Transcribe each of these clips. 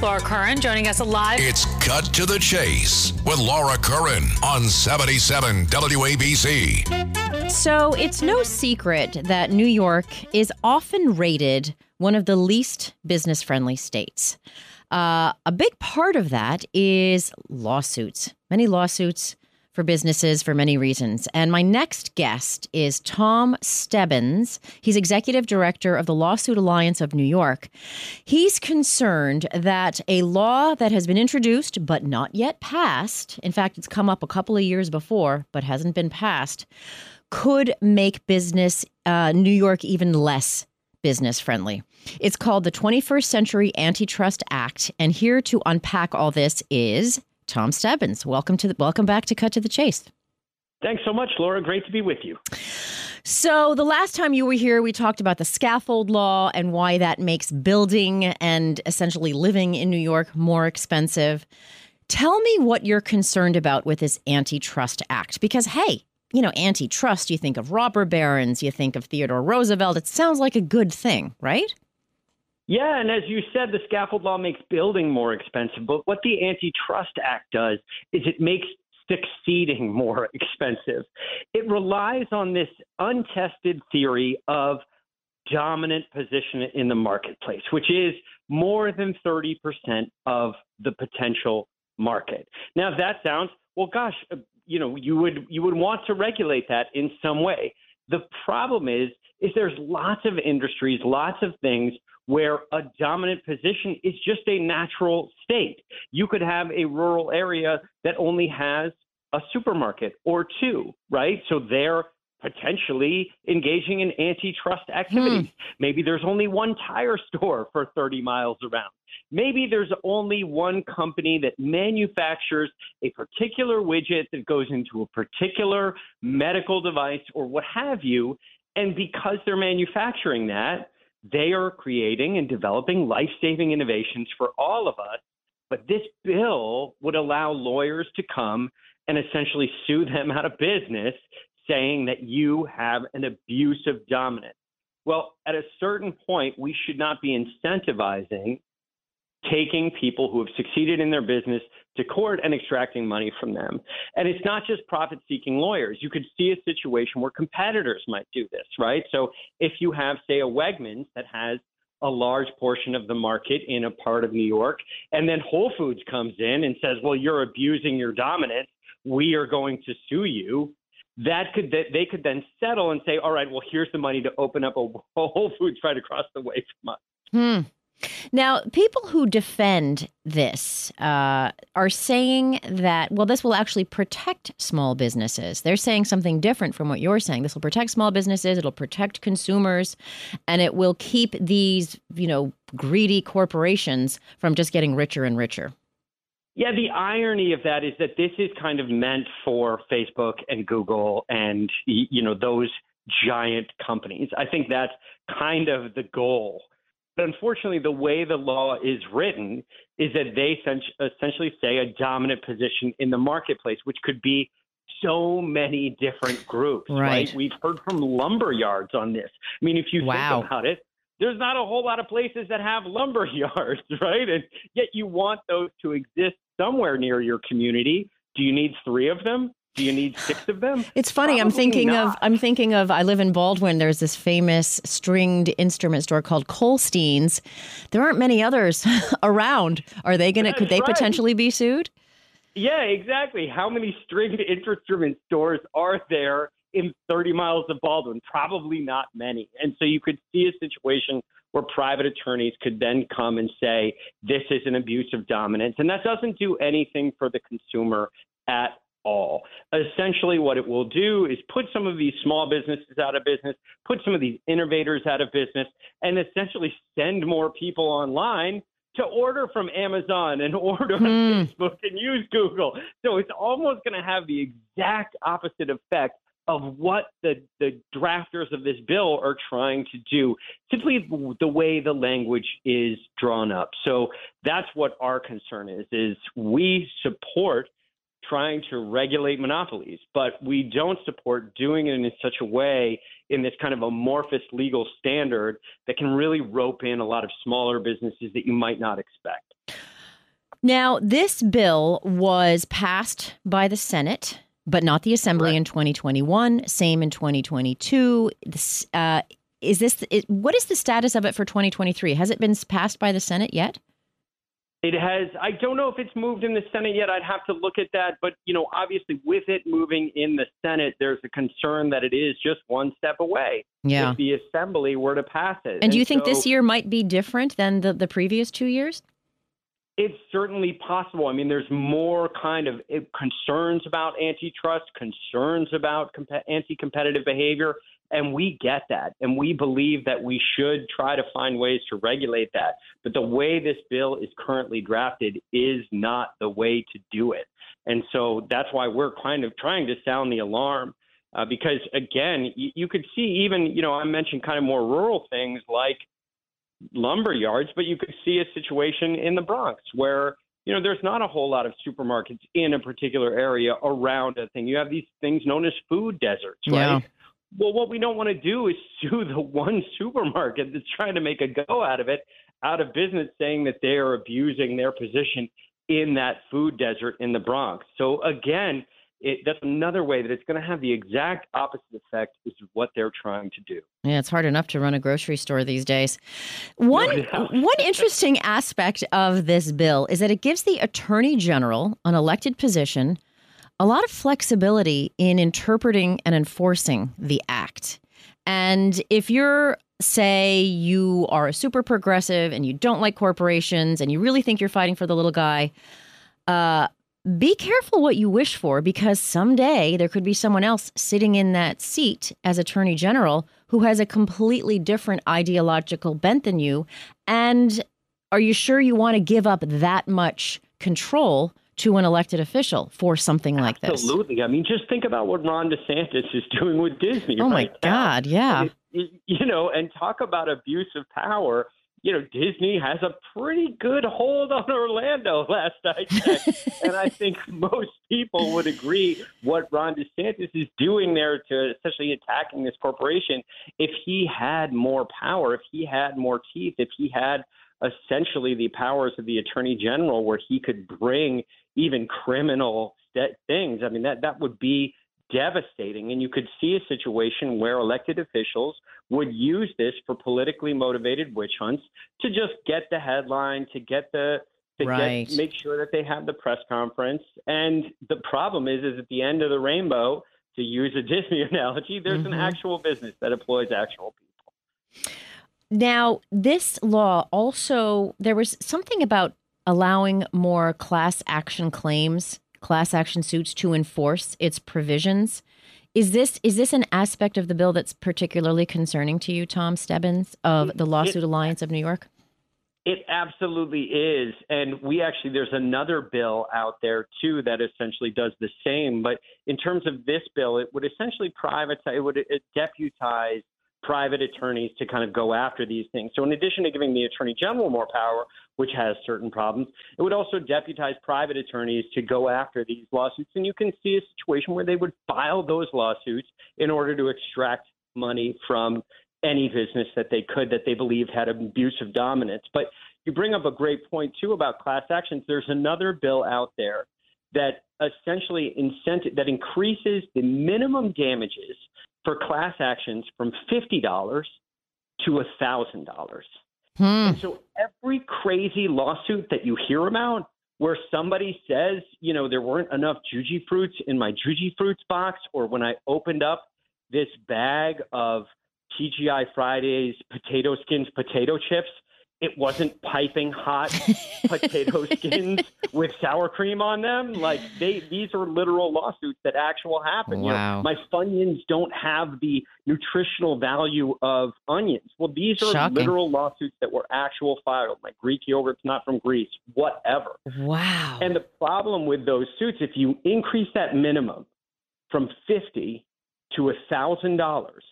Laura Curran joining us live. It's Cut to the Chase with Laura Curran on 77 WABC. So, it's no secret that New York is often rated one of the least business friendly states. Uh, a big part of that is lawsuits. Many lawsuits for businesses for many reasons. And my next guest is Tom Stebbins. He's executive director of the Lawsuit Alliance of New York. He's concerned that a law that has been introduced but not yet passed, in fact, it's come up a couple of years before but hasn't been passed, could make business, uh, New York, even less business friendly. It's called the 21st Century Antitrust Act. And here to unpack all this is Tom Stebbins. Welcome to the, welcome back to Cut to the Chase. Thanks so much, Laura. Great to be with you. So, the last time you were here, we talked about the scaffold law and why that makes building and essentially living in New York more expensive. Tell me what you're concerned about with this antitrust act because, hey, you know, antitrust, you think of robber barons, you think of Theodore Roosevelt. It sounds like a good thing, right? Yeah, and as you said, the scaffold law makes building more expensive. But what the Antitrust Act does is it makes succeeding more expensive. It relies on this untested theory of dominant position in the marketplace, which is more than 30% of the potential market. Now, that sounds, well, gosh, uh, you know, you would you would want to regulate that in some way. The problem is, is there's lots of industries, lots of things where a dominant position is just a natural state. You could have a rural area that only has a supermarket or two, right? So they're potentially engaging in antitrust activities. Hmm. Maybe there's only one tire store for 30 miles around. Maybe there's only one company that manufactures a particular widget that goes into a particular medical device or what have you. And because they're manufacturing that, they are creating and developing life saving innovations for all of us. But this bill would allow lawyers to come and essentially sue them out of business, saying that you have an abuse of dominance. Well, at a certain point, we should not be incentivizing taking people who have succeeded in their business to court and extracting money from them. And it's not just profit seeking lawyers. You could see a situation where competitors might do this, right? So if you have, say, a Wegmans that has a large portion of the market in a part of New York, and then Whole Foods comes in and says, well, you're abusing your dominance. We are going to sue you. That could that they could then settle and say, all right, well, here's the money to open up a Whole Foods right across the way from us. Hmm. Now, people who defend this uh, are saying that, well, this will actually protect small businesses. They're saying something different from what you're saying. This will protect small businesses, it'll protect consumers, and it will keep these, you know, greedy corporations from just getting richer and richer. Yeah, the irony of that is that this is kind of meant for Facebook and Google and, you know, those giant companies. I think that's kind of the goal but unfortunately, the way the law is written is that they essentially say a dominant position in the marketplace, which could be so many different groups, right? right? We've heard from lumber yards on this. I mean, if you wow. think about it, there's not a whole lot of places that have lumber yards, right? And yet you want those to exist somewhere near your community. Do you need three of them? Do you need six of them? It's funny. Probably I'm thinking not. of I'm thinking of I live in Baldwin. There's this famous stringed instrument store called Kolstein's. There aren't many others around. Are they gonna? That's could they right. potentially be sued? Yeah, exactly. How many stringed instrument stores are there in 30 miles of Baldwin? Probably not many. And so you could see a situation where private attorneys could then come and say this is an abuse of dominance, and that doesn't do anything for the consumer at all. Essentially, what it will do is put some of these small businesses out of business, put some of these innovators out of business, and essentially send more people online to order from Amazon and order on Hmm. Facebook and use Google. So it's almost going to have the exact opposite effect of what the, the drafters of this bill are trying to do, simply the way the language is drawn up. So that's what our concern is, is we support trying to regulate monopolies, but we don't support doing it in such a way in this kind of amorphous legal standard that can really rope in a lot of smaller businesses that you might not expect. Now, this bill was passed by the Senate, but not the Assembly in 2021. Same in 2022. This, uh, is this it, what is the status of it for 2023? Has it been passed by the Senate yet? It has. I don't know if it's moved in the Senate yet. I'd have to look at that. But you know, obviously, with it moving in the Senate, there's a concern that it is just one step away. Yeah. If the Assembly were to pass it. And do you think this year might be different than the, the previous two years? It's certainly possible. I mean, there's more kind of eh, concerns about antitrust, concerns about comp- anti-competitive behavior, and we get that, and we believe that we should try to find ways to regulate that. But the way this bill is currently drafted is not the way to do it, and so that's why we're kind of trying to sound the alarm. Uh, because again, you, you could see even you know I mentioned kind of more rural things like lumber yards, but you could see a situation in the Bronx where you know there's not a whole lot of supermarkets in a particular area around a thing. You have these things known as food deserts, Yeah. Well, what we don't want to do is sue the one supermarket that's trying to make a go out of it, out of business, saying that they are abusing their position in that food desert in the Bronx. So again, it, that's another way that it's going to have the exact opposite effect is what they're trying to do. Yeah, it's hard enough to run a grocery store these days. One one interesting aspect of this bill is that it gives the attorney general, an elected position, a lot of flexibility in interpreting and enforcing the act. And if you're say you are a super progressive and you don't like corporations and you really think you're fighting for the little guy, uh, be careful what you wish for because someday there could be someone else sitting in that seat as attorney general who has a completely different ideological bent than you. And are you sure you want to give up that much control to an elected official for something like this? Absolutely. I mean, just think about what Ron DeSantis is doing with Disney. Oh my right now. God, yeah. It- it- you know, and talk about abuse of power. You know, Disney has a pretty good hold on Orlando last I checked. and I think most people would agree what Ron DeSantis is doing there to essentially attacking this corporation. If he had more power, if he had more teeth, if he had essentially the powers of the attorney general where he could bring even criminal st- things, I mean, that, that would be devastating. And you could see a situation where elected officials would use this for politically motivated witch hunts to just get the headline, to get the to Right. get, make sure that they have the press conference. And the problem is, is at the end of the rainbow, to use a Disney analogy, there's an Mhm. actual business that employs actual people. Now, this law also, there was something about allowing more class action claims, class action suits to enforce its provisions. Is this is this an aspect of the bill that's particularly concerning to you, Tom Stebbins of the Lawsuit Alliance of New York? It absolutely is. And we actually, there's another bill out there too that essentially does the same. But in terms of this bill, it would essentially privatize, it would it deputize private attorneys to kind of go after these things. So in addition to giving the attorney general more power, which has certain problems, it would also deputize private attorneys to go after these lawsuits. And you can see a situation where they would file those lawsuits in order to extract money from any business that they could that they believed had abusive dominance. But you bring up a great point too about class actions. There's another bill out there that essentially incentive that increases the minimum damages for class actions from fifty dollars to a thousand dollars. Hmm. And so every crazy lawsuit that you hear about where somebody says, you know, there weren't enough Jujyfruits in my Jujyfruits box, or when I opened up this bag of TGI Fridays potato skins potato chips, it wasn't piping hot potato skins with sour cream on them. Like they, these are literal lawsuits that actual happen. Wow. You know, my Funyuns don't have the nutritional value of onions. Well, these are Shocking. literal lawsuits that were actual filed. Like Greek yogurt's not from Greece, whatever. Wow. And the problem with those suits, if you increase that minimum from fifty to a thousand dollars,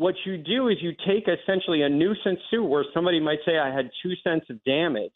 what you do is you take essentially a nuisance suit where somebody might say I had two cents of damage,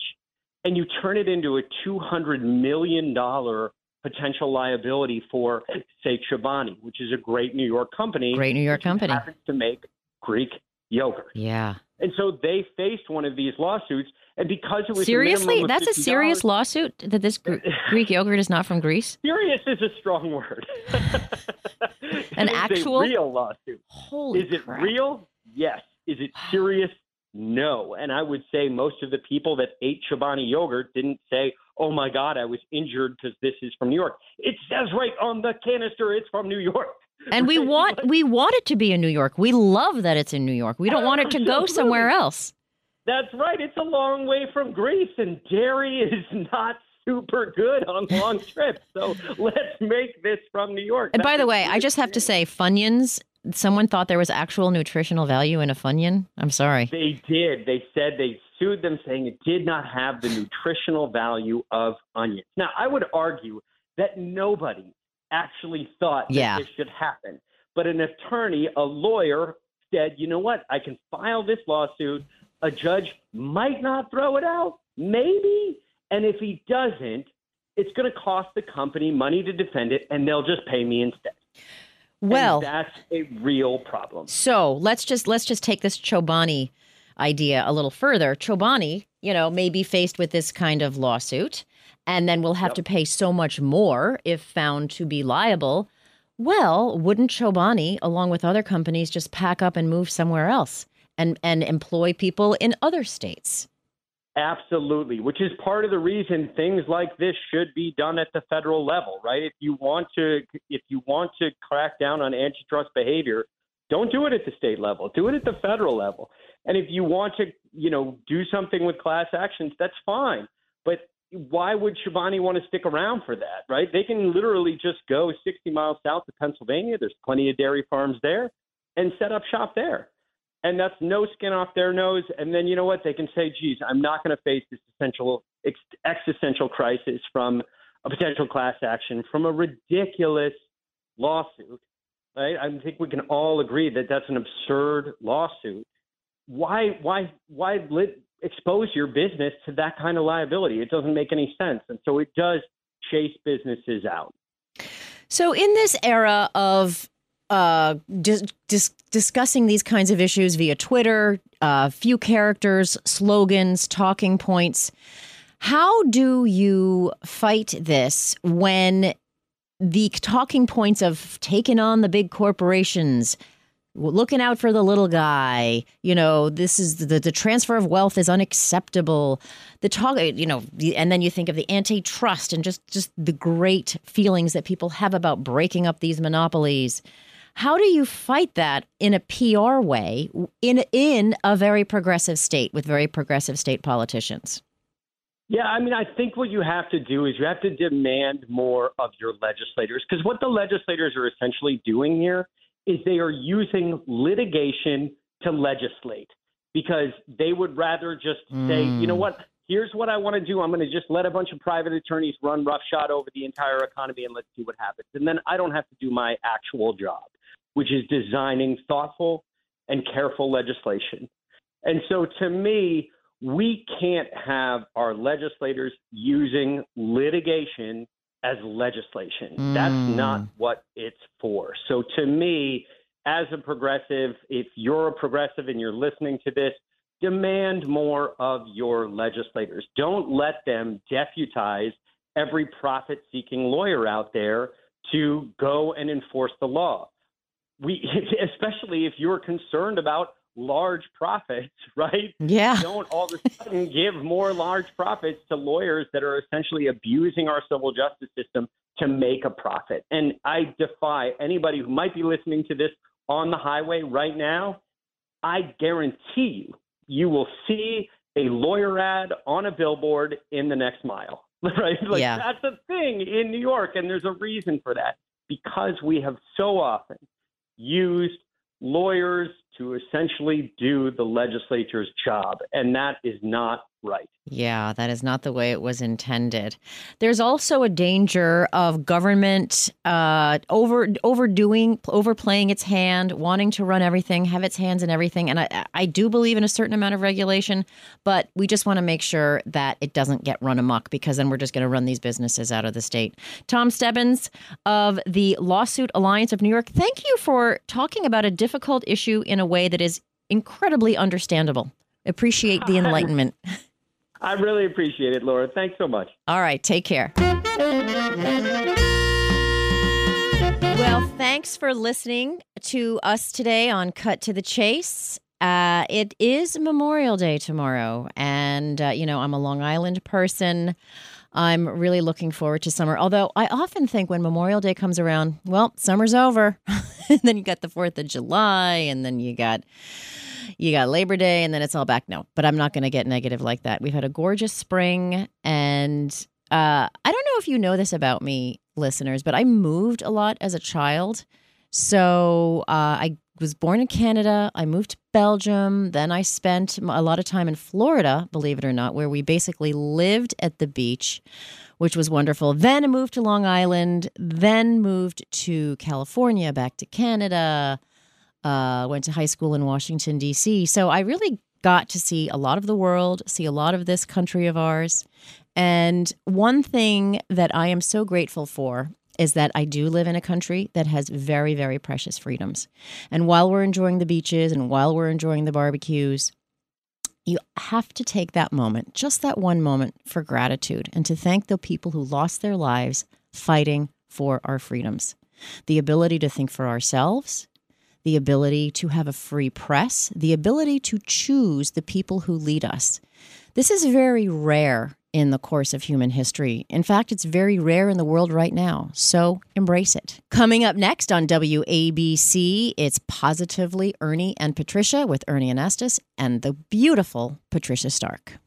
and you turn it into a two hundred million dollar potential liability for, say, Chobani, which is a great New York company. Great New York company. happens to make Greek yogurt. Yeah. And so they faced one of these lawsuits, and because it was Seriously? That's a $50 serious lawsuit that this Gr- Greek yogurt is not from Greece? Serious is a strong word. An actual- real lawsuit. Holy is it crap. real? Yes. Is it serious? No. And I would say most of the people that ate Chobani yogurt didn't say, "Oh my God, I was injured because this is from New York." It says right on the canister, it's from New York. And we want we want it to be in New York. We love that it's in New York. We don't want it to go somewhere else. That's right. It's a long way from Greece, and dairy is not super good on long trips. So let's make this from New York. And by the way, I just have to say, Funyuns. Someone thought there was actual nutritional value in a Funyun. I'm sorry. They did. They said they sued them saying it did not have the nutritional value of onions. Now, I would argue that nobody actually thought that Yeah. this should happen. But an attorney, a lawyer, said, you know what? I can file this lawsuit. A judge might not throw it out, maybe. And if he doesn't, it's going to cost the company money to defend it, and they'll just pay me instead. And Well, that's a real problem. So let's just let's just take this Chobani idea a little further. Chobani, you know, may be faced with this kind of lawsuit, and then will have to pay so much more if found to be liable. Well, wouldn't Chobani, along with other companies, just pack up and move somewhere else and and employ people in other states? Absolutely, which is part of the reason things like this should be done at the federal level, right? If you want to if you want to crack down on antitrust behavior, don't do it at the state level. Do it at the federal level. And if you want to, you know, do something with class actions, that's fine. But why would Chobani want to stick around for that, right? They can literally just go 60 miles south of Pennsylvania. There's plenty of dairy farms there and set up shop there and that's no skin off their nose. And then you know what? They can say, "Geez, I'm not going to face this essential ex- existential crisis from a potential class action from a ridiculous lawsuit." Right? I think we can all agree that that's an absurd lawsuit. Why? Why? Why lit, expose your business to that kind of liability? It doesn't make any sense, and so it does chase businesses out. So, in this era of uh, dis- dis- discussing these kinds of issues via Twitter, uh, few characters, slogans, talking points, how do you fight this when the talking points of taking on the big corporations? Looking out for the little guy, you know, this is the, the transfer of wealth is unacceptable. The talk, uh, you know, and then you think of the antitrust and just just the great feelings that people have about breaking up these monopolies. How do you fight that in a PR way in in a very progressive state with very progressive state politicians? Yeah, I mean, I think what you have to do is you have to demand more of your legislators because what the legislators are essentially doing here is they are using litigation to legislate because they would rather just say, mm. you know what, here's what I want to do. I'm going to just let a bunch of private attorneys run roughshod over the entire economy and let's see what happens. And then I don't have to do my actual job, which is designing thoughtful and careful legislation. And so to me, we can't have our legislators using litigation as legislation. That's Mm. not what it's for. So to me, as a progressive, if you're a progressive and you're listening to this, demand more of your legislators. Don't let them deputize every profit seeking lawyer out there to go and enforce the law. We especially if you're concerned about large profits, right? Yeah. Don't all of a sudden give more large profits to lawyers that are essentially abusing our civil justice system to make a profit. And I defy anybody who might be listening to this on the highway right now. I guarantee you, you will see a lawyer ad on a billboard in the next mile, right? Like Yeah. that's a thing in New York, and there's a reason for that because we have so often used lawyers to essentially do the legislature's job, and that is not right. Yeah, that is not the way it was intended. There's also a danger of government uh, over overdoing, overplaying its hand, wanting to run everything, have its hands in everything. And I, I do believe in a certain amount of regulation, but we just want to make sure that it doesn't get run amok because then we're just going to run these businesses out of the state. Tom Stebbins of the Lawsuit Alliance of New York, thank you for talking about a difficult issue in a way that is incredibly understandable. Appreciate the enlightenment. I really appreciate it, Laura. Thanks so much. All right, take care. Well, thanks for listening to us today on Cut to the Chase. Uh, it is Memorial Day tomorrow, and uh, you know I'm a Long Island person. I'm really looking forward to summer. Although I often think when Memorial Day comes around, well, summer's over. and then you got the 4th of July and then you got you got Labor Day and then it's all back. No, but I'm not going to get negative like that. We've had a gorgeous spring and uh, I don't know if you know this about me, listeners, but I moved a lot as a child. So uh, I was born in Canada. I moved to Belgium. Then I spent a lot of time in Florida, believe it or not, where we basically lived at the beach, which was wonderful. Then I moved to Long Island. Then moved to California, back to Canada. Uh, went to high school in Washington, D.C. So I really got to see a lot of the world, see a lot of this country of ours. And one thing that I am so grateful for is that I do live in a country that has very, very precious freedoms. And while we're enjoying the beaches and while we're enjoying the barbecues, you have to take that moment, just that one moment, for gratitude and to thank the people who lost their lives fighting for our freedoms. The ability to think for ourselves, the ability to have a free press, the ability to choose the people who lead us. This is very rare in the course of human history. In fact, it's very rare in the world right now. So embrace it. Coming up next on WABC, it's Positively Ernie and Patricia with Ernie Anastos and the beautiful Patricia Stark.